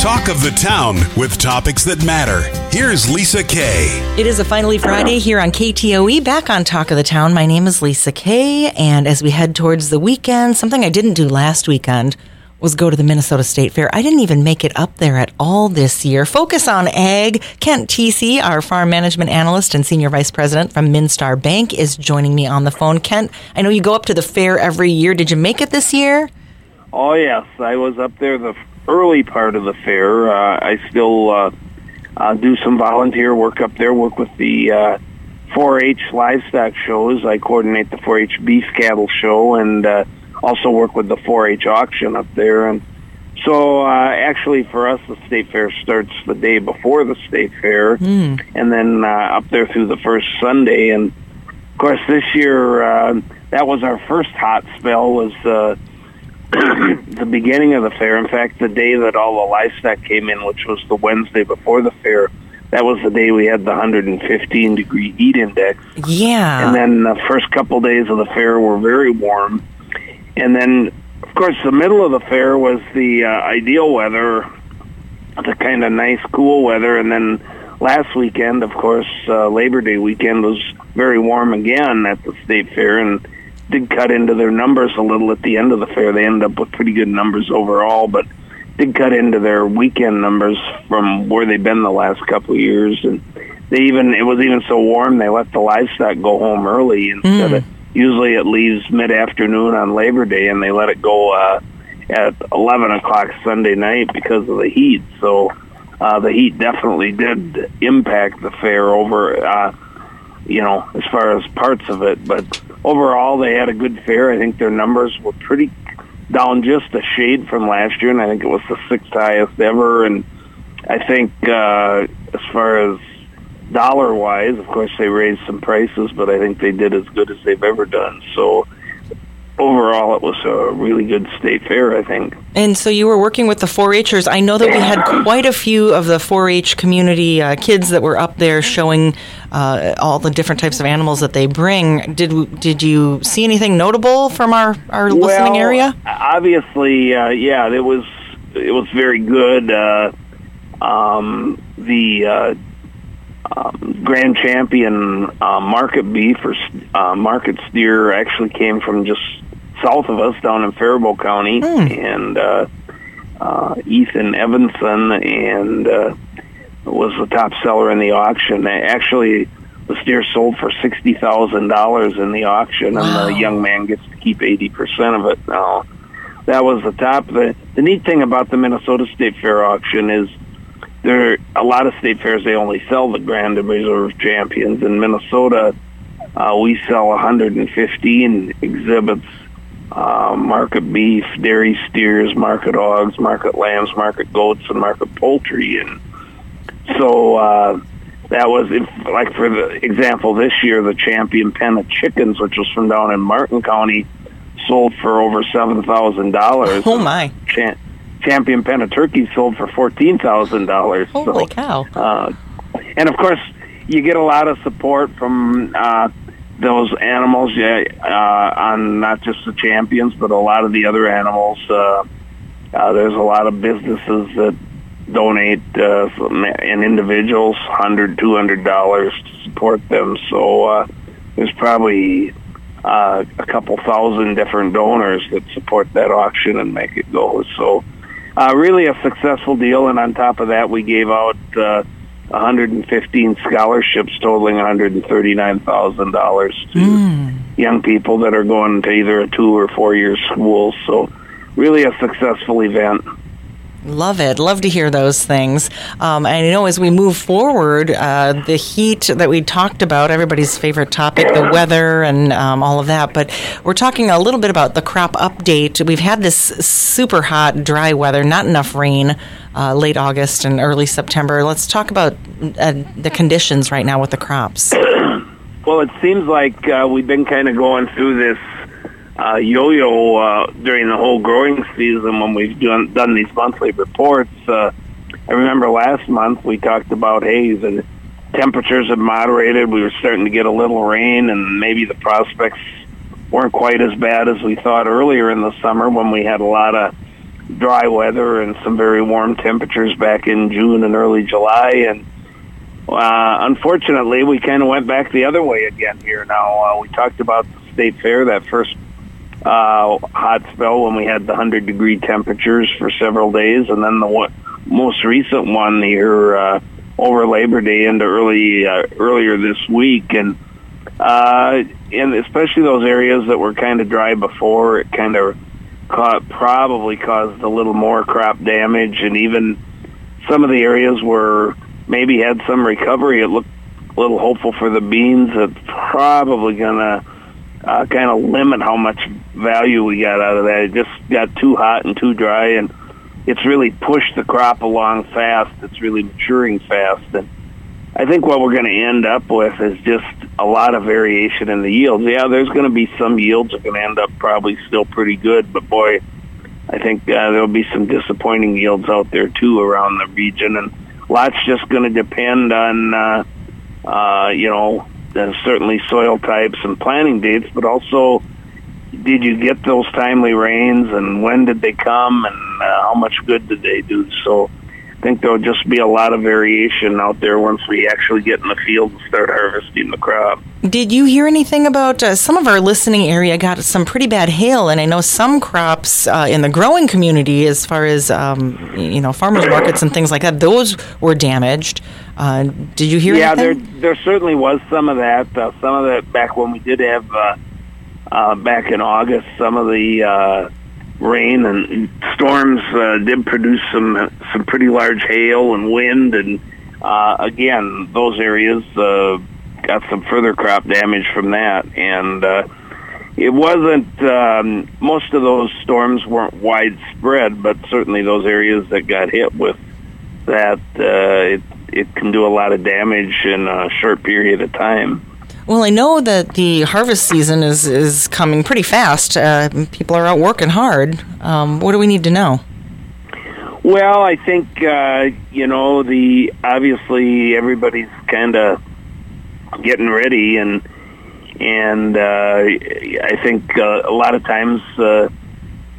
Talk of the town with topics that matter. Here's Lisa Kay. It is a finally Friday here on KTOE. Back on Talk of the Town. My name is Lisa Kay, and as we head towards the weekend, something I didn't do last weekend was go to the Minnesota State Fair. I didn't even make it up there at all this year. Focus on Ag. Kent Thiesse, our farm management analyst and senior vice president from MinnStar Bank, is joining me on the phone. Kent, I know you go up to the fair every year. Did you make it this year? Oh yes, I was up there the early part of the fair. Uh, I still uh, uh, do some volunteer work up there. Work with the uh, 4-H livestock shows. I coordinate the 4-H beef cattle show, and uh, also work with the 4-H auction up there. And so, uh, actually, for us, the state fair starts the day before the state fair, Mm. and then uh, up there through the first Sunday. And of course, this year uh, that was our first hot spell. Was uh, the beginning of the fair. In fact, the day that all the livestock came in, which was the Wednesday before the fair, that was the day we had the 115 degree heat index. Yeah. And then the first couple days of the fair were very warm. And then, of course, the middle of the fair was the uh, ideal weather, the kind of nice, cool weather. And then last weekend, of course, uh, Labor Day weekend was very warm again at the state fair and did cut into their numbers a little at the end of the fair. They ended up with pretty good numbers overall, but did cut into their weekend numbers from where they've been the last couple of years. And they even, it was even so warm, they let the livestock go home early instead Mm. of, usually it leaves mid-afternoon on Labor Day and they let it go, uh, at 11 o'clock Sunday night because of the heat. So, uh, the heat definitely did impact the fair over, uh, you know, as far as parts of it. But overall, they had a good fair. I think their numbers were pretty down just a shade from last year, and I think it was the sixth highest ever. And I think uh, as far as dollar wise, of course, they raised some prices, but I think they did as good as they've ever done. So overall, it was a really good state fair. I think. And so you were working with the 4-Hers. I know that we had quite a few of the 4-H community uh, kids that were up there showing uh, all the different types of animals that they bring. Did did you see anything notable from our, our listening area? Obviously, uh, yeah, it was it was very good. Uh, um, the uh, um, grand champion uh, market beef or uh, market steer actually came from just south of us down in Faribault County, and uh, uh, Ethan Evanson and uh, was the top seller in the auction. Actually, the steer sold for sixty thousand dollars in the auction, Wow. and the young man gets to keep eighty percent of it now. That was the top. The, the neat thing about the Minnesota State Fair auction is there are a lot of state fairs they only sell the Grand and Reserve champions. In Minnesota, uh, we sell 115 exhibits: uh, market beef, dairy steers, market hogs, market lambs, market goats, and market poultry. And so uh, that was, if, like for the example, this year the champion pen of chickens, which was from down in Martin County, sold for over seven thousand dollars. Oh my! Cha- champion pen of turkeys sold for fourteen thousand dollars. Holy cow! Uh, and of course, you get a lot of support from uh, those animals. Yeah, uh, on not just the champions, but a lot of the other animals. Uh, uh, there's a lot of businesses that donate uh, and individuals hundred, two hundred dollars to support them. So uh, there's probably uh, a couple thousand different donors that support that auction and make it go. So uh, really a successful deal. And on top of that, we gave out uh, 115 scholarships totaling 139,000 dollars to hmm. young people that are going to either a two or four year school. So really a successful event. Love it. Love to hear those things. Um, and I know as we move forward, uh, the heat that we talked about, everybody's favorite topic, the weather and um, all of that. But we're talking a little bit about the crop update. We've had this super hot, dry weather, not enough rain, uh, late August and early September. Let's talk about uh, the conditions right now with the crops. Well, it seems like uh, we've been kind of going through this uh, yo-yo uh, during the whole growing season when we've done, done these monthly reports. Uh, I remember last month we talked about hey, the temperatures have moderated. We were starting to get a little rain, and maybe the prospects weren't quite as bad as we thought earlier in the summer when we had a lot of dry weather and some very warm temperatures back in June and early July, and uh, unfortunately, we kind of went back the other way again here. Now uh, we talked about the state fair that first uh, hot spell when we had the hundred degree temperatures for several days, and then the one, most recent one here uh, over Labor Day into early uh, earlier this week, and uh, and especially those areas that were kind of dry before, it kind of caught, probably caused a little more crop damage, and even some of the areas where maybe had some recovery, it looked a little hopeful for the beans. It's probably gonna uh, kind of limit how much value we got out of that. It just got too hot and too dry, and it's really pushed the crop along fast. It's really maturing fast, and I think what we're going to end up with is just a lot of variation in the yields. Yeah, there's going to be some yields that are going to end up probably still pretty good, but boy, I think uh, there'll be some disappointing yields out there too around the region, and lots just going to depend on, uh, uh, you know, uh, certainly soil types and planting dates, but also did you get those timely rains and when did they come and uh, how much good did they do? So think there'll just be a lot of variation out there once we actually get in the field and start harvesting the crop. Did you hear anything about uh, some of our listening area got some pretty bad hail, and I know some crops uh, in the growing community, as far as um, you know, farmers markets and things like that, those were damaged. Uh, did you hear? Yeah, anything? there there certainly was some of that. Uh, some of that back when we did have uh, uh, back in August, some of the rain and storms uh, did produce some some pretty large hail and wind, and uh, again, those areas uh, got some further crop damage from that. And uh, it wasn't um, most of those storms weren't widespread, but certainly those areas that got hit with that, uh, it it can do a lot of damage in a short period of time. Well, I know that the harvest season is, is coming pretty fast. Uh, people are out working hard. Um, what do we need to know? Well, I think uh, you know the obviously everybody's kind of getting ready, and and uh, I think uh, a lot of times uh,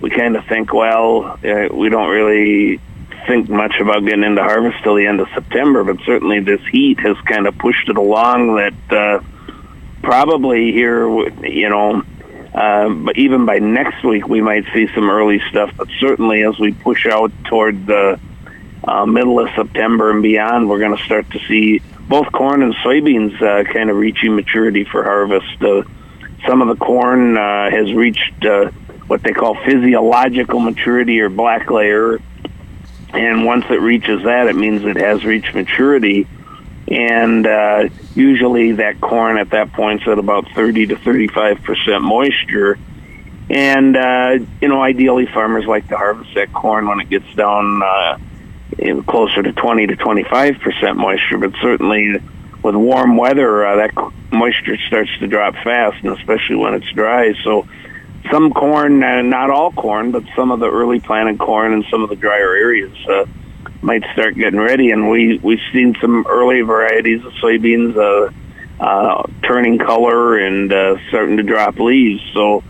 we kind of think, well, uh, we don't really think much about getting into harvest till the end of September, but certainly this heat has kind of pushed it along. That uh, probably here, you know, uh, but even by next week, we might see some early stuff. But certainly, as we push out toward the uh, middle of September and beyond, we're going to start to see both corn and soybeans uh, kind of reaching maturity for harvest. Uh, some of the corn uh, has reached uh, what they call physiological maturity or black layer, and once it reaches that, it means it has reached maturity and uh, usually that corn at that point is at about 30 to 35 percent moisture. And uh, you know, ideally, farmers like to harvest that corn when it gets down uh, in closer to 20 to 25 percent moisture. But certainly, with warm weather, uh, that moisture starts to drop fast, and especially when it's dry. So, some corn, uh, not all corn, but some of the early planted corn and some of the drier areas. Uh, might start getting ready. And we we've seen some early varieties of soybeans uh, uh, turning color and uh, starting to drop leaves. So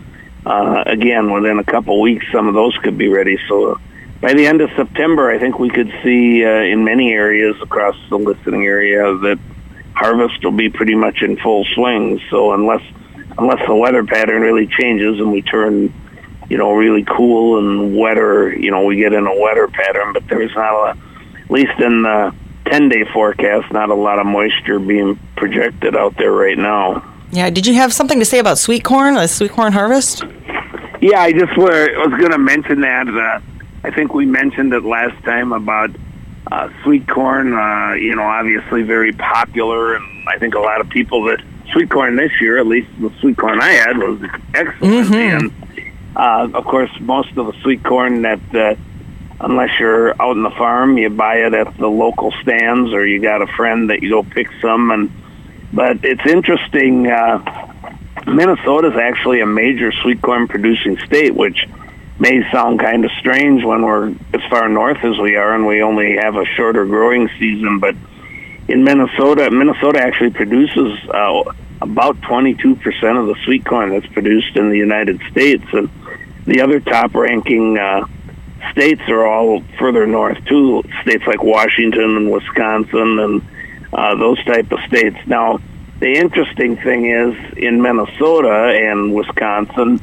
uh, again, within a couple weeks, some of those could be ready. So by the end of September, I think we could see uh, in many areas across the listening area that harvest will be pretty much in full swing. So unless unless the weather pattern really changes and we turn you know, really cool and wetter. You know, we get in a wetter pattern, but there's not a, at least in the 10 day forecast, not a lot of moisture being projected out there right now. Yeah, did you have something to say about sweet corn, a sweet corn harvest? Yeah, I just were, was going to mention that. Uh, I think we mentioned it last time about uh, sweet corn. Uh, you know, obviously very popular, and I think a lot of people that sweet corn this year, at least the sweet corn I had, was excellent. Mm-hmm. And uh, of course, most of the sweet corn that, uh, unless you're out in the farm, you buy it at the local stands, or you got a friend that you go pick some. And but it's interesting. Uh, Minnesota is actually a major sweet corn producing state, which may sound kind of strange when we're as far north as we are, and we only have a shorter growing season. But in Minnesota, Minnesota actually produces uh, about 22% of the sweet corn that's produced in the United States. And the other top ranking uh, states are all further north too. States like Washington and Wisconsin and uh, those type of states. Now, the interesting thing is in Minnesota and Wisconsin,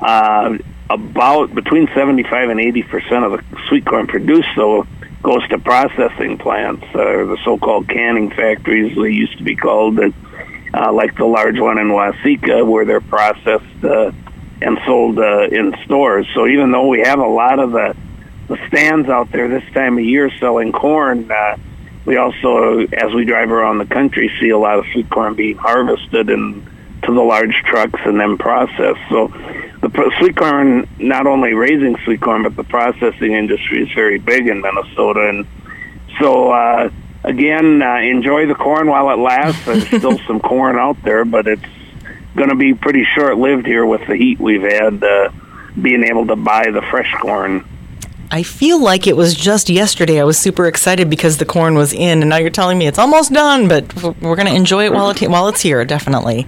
uh, about between 75 and 80 percent of the sweet corn produced though goes to processing plants, or the so-called canning factories they used to be called, uh, like the large one in Waseca, where they're processed uh, and sold uh, in stores. So even though we have a lot of the the stands out there this time of year selling corn, uh, we also, as we drive around the country, see a lot of sweet corn being harvested and to the large trucks and then processed. So the sweet corn, not only raising sweet corn, but the processing industry is very big in Minnesota. And so, uh, again, uh, enjoy the corn while it lasts. There's still some corn out there, but it's going to be pretty short lived here with the heat we've had, uh, being able to buy the fresh corn. I feel like it was just yesterday. I was super excited because the corn was in, and now you're telling me it's almost done, but we're going to enjoy it while, it, while it's here, definitely.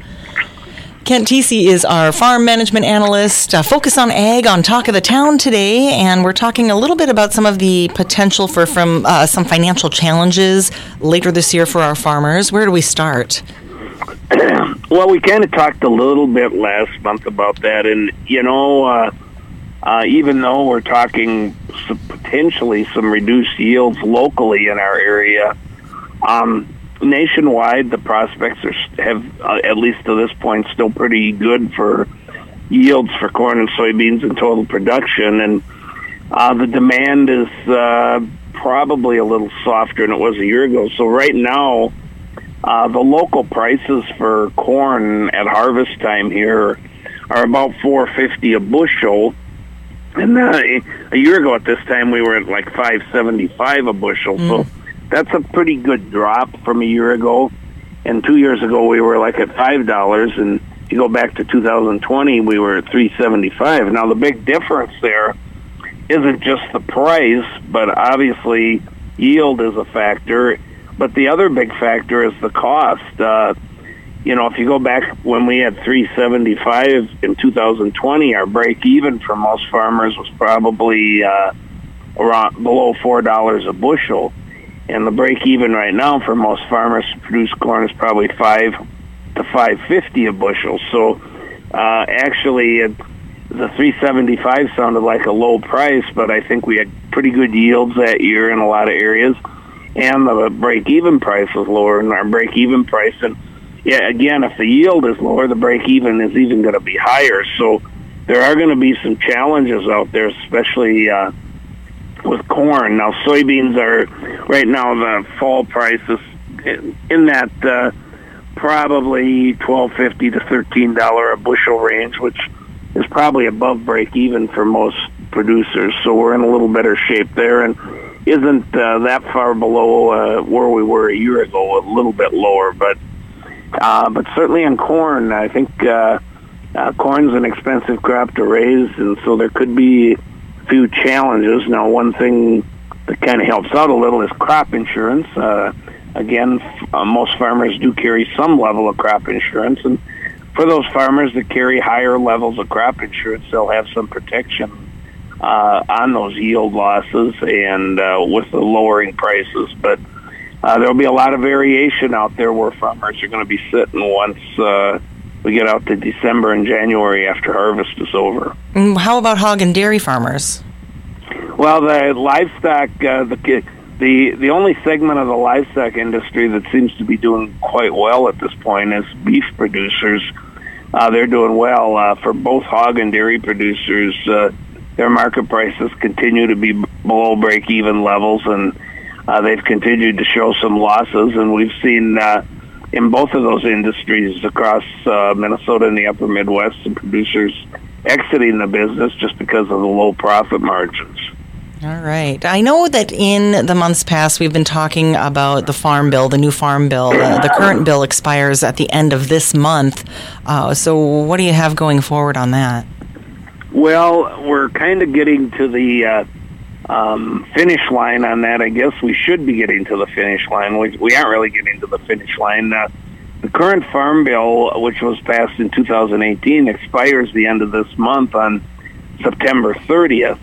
Kent Thiesse is our farm management analyst. Uh, focus on ag on Talk of the Town today, and we're talking a little bit about some of the potential for from uh, some financial challenges later this year for our farmers. Where do we start? well, we kind of talked a little bit last month about that, and you know, uh, uh, even though we're talking some, potentially some reduced yields locally in our area, um, nationwide, the prospects are have uh, at least to this point still pretty good for yields for corn and soybeans and total production, and uh, the demand is uh, probably a little softer than it was a year ago. So right now, uh, the local prices for corn at harvest time here are about four fifty a bushel. And uh, a year ago at this time, we were at like five seventy five a bushel. Mm. So that's a pretty good drop from a year ago. And two years ago, we were like at five dollars, and if you go back to 2020, we were at 375. Now the big difference there isn't just the price, but obviously yield is a factor. But the other big factor is the cost. Uh, you know, if you go back when we had 375 in 2020, our break even for most farmers was probably uh, around below four dollars a bushel and the break even right now for most farmers to produce corn is probably five to five fifty a bushel. So uh, actually, it, the three seventy five sounded like a low price, but I think we had pretty good yields that year in a lot of areas, and the break even price was lower than our break even price. And yeah, again, if the yield is lower, the break even is even going to be higher. So there are going to be some challenges out there, especially. Uh, with corn. Now soybeans are right now the fall prices in that uh, probably twelve fifty to thirteen dollar a bushel range, which is probably above break even for most producers. So we're in a little better shape there, and isn't uh, that far below uh, where we were a year ago. A little bit lower, but uh, but certainly in corn, I think uh, uh, corn's an expensive crop to raise, and so there could be a few challenges. Now, one thing that kind of helps out a little is crop insurance. Uh, again, uh, most farmers do carry some level of crop insurance, and for those farmers that carry higher levels of crop insurance, they'll have some protection uh, on those yield losses and uh, with the lowering prices. But uh, there'll be a lot of variation out there where farmers are going to be sitting once uh, we get out to December and January after harvest is over. Mm, how about hog and dairy farmers? Well, the livestock, uh, the the the only segment of the livestock industry that seems to be doing quite well at this point is beef producers. Uh, they're doing well uh, for both hog and dairy producers. Uh, their market prices continue to be below break-even levels, and uh, they've continued to show some losses. And we've seen uh, in both of those industries across uh, Minnesota and the upper Midwest, and producers exiting the business just because of the low profit margins. All right. I know that in the months past, we've been talking about the farm bill, the new farm bill. The current bill expires at the end of this month. Uh, so, what do you have going forward on that? Well, we're kind of getting to the uh, um, finish line on that. I guess we should be getting to the finish line. We, we aren't really getting to the finish line. Uh, the current farm bill, which was passed in 2018, expires the end of this month on September 30th.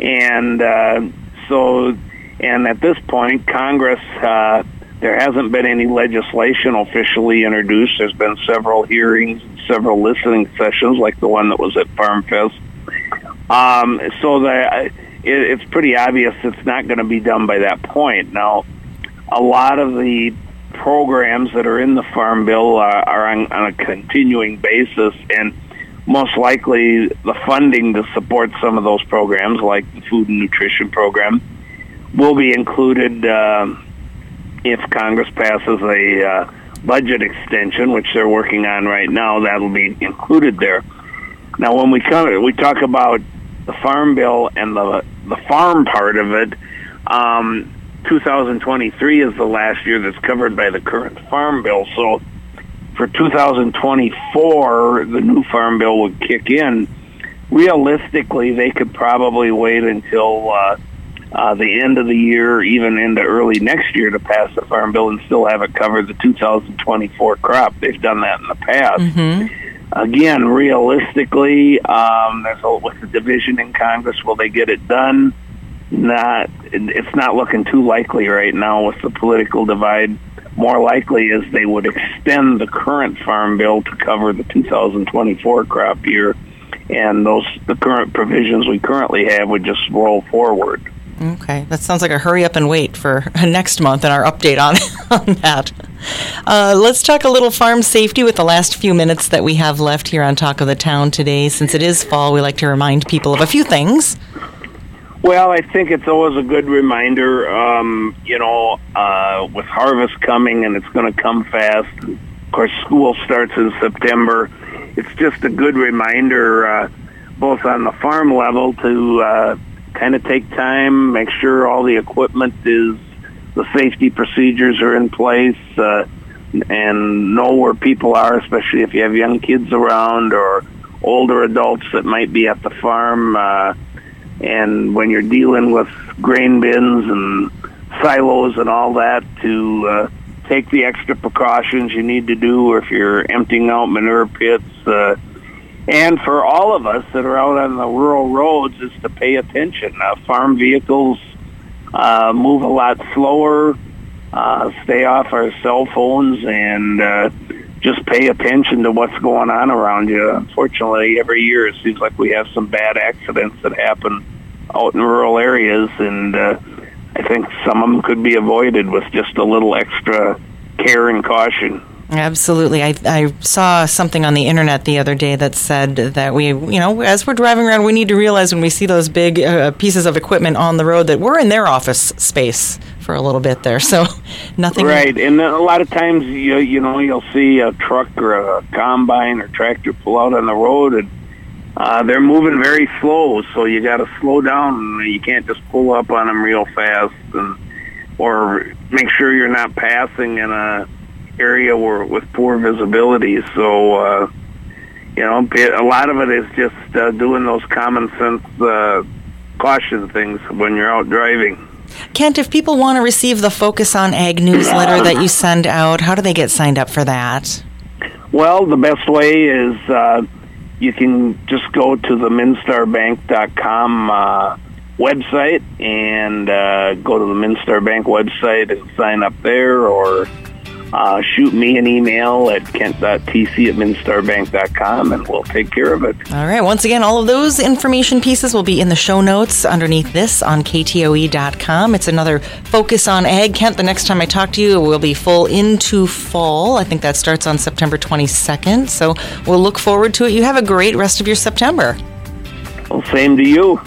and uh, so and at this point, Congress. Uh, there hasn't been any legislation officially introduced. There's been several hearings, several listening sessions, like the one that was at Farm Fest. Um, so it, it's pretty obvious it's not going to be done by that point. Now, a lot of the programs that are in the Farm Bill uh, are on, on a continuing basis, and most likely the funding to support some of those programs, like the food and nutrition program, will be included uh, if Congress passes a uh, budget extension, which they're working on right now. That'll be included there. Now, when we come, we talk about the Farm Bill and the the farm part of it. Um, 2023 is the last year that's covered by the current Farm Bill. So for 2024, the new Farm Bill would kick in. Realistically, they could probably wait until uh, uh, the end of the year, even into early next year, to pass the Farm Bill and still have it cover the 2024 crop. They've done that in the past. Mm-hmm. Again, realistically, um, there's a, with the division in Congress, will they get it done? Not. It's not looking too likely right now with the political divide. More likely is they would extend the current Farm Bill to cover the 2024 crop year, and those the current provisions we currently have would just roll forward. Okay, that sounds like a hurry up and wait for next month and our update on, on that. Uh, let's talk a little farm safety with the last few minutes that we have left here on Talk of the Town today. Since it is fall, we like to remind people of a few things. Well, I think it's always a good reminder. Um, you know, uh, with harvest coming and it's going to come fast. Of course, school starts in September. It's just a good reminder, uh, both on the farm level, to uh, kind of take time, make sure all the equipment is, the safety procedures are in place, uh, and know where people are, especially if you have young kids around or older adults that might be at the farm. Uh, and when you're dealing with grain bins and silos and all that, to uh, take the extra precautions you need to do, or if you're emptying out manure pits. Uh, and for all of us that are out on the rural roads is to pay attention. Uh, farm vehicles uh, move a lot slower. Uh, stay off our cell phones and uh, just pay attention to what's going on around you. Unfortunately, every year it seems like we have some bad accidents that happen out in rural areas, and uh, I think some of them could be avoided with just a little extra care and caution. Absolutely. I, I saw something on the internet the other day that said that we, you know, as we're driving around, we need to realize when we see those big uh, pieces of equipment on the road that we're in their office space for a little bit there. So nothing. Right. And a lot of times, you, you know, you'll see a truck or a combine or tractor pull out on the road and uh, they're moving very slow. So you got to slow down. You can't just pull up on them real fast and, or make sure you're not passing in a, area where, with poor visibility. So, uh, you know, a lot of it is just uh, doing those common sense uh, caution things when you're out driving. Kent, if people want to receive the Focus on Ag newsletter that you send out, how do they get signed up for that? Well, the best way is uh, you can just go to the minnstarbank.com uh, website and uh, go to the MinnStar Bank website and sign up there or uh, shoot me an email at kent.thiesse at minnstarbank.com and we'll take care of it. All right. Once again, all of those information pieces will be in the show notes underneath this on ktoe.com. It's another focus on ag. Kent, the next time I talk to you, we'll be full into fall. I think that starts on September 22nd. So we'll look forward to it. You have a great rest of your September. Well, same to you.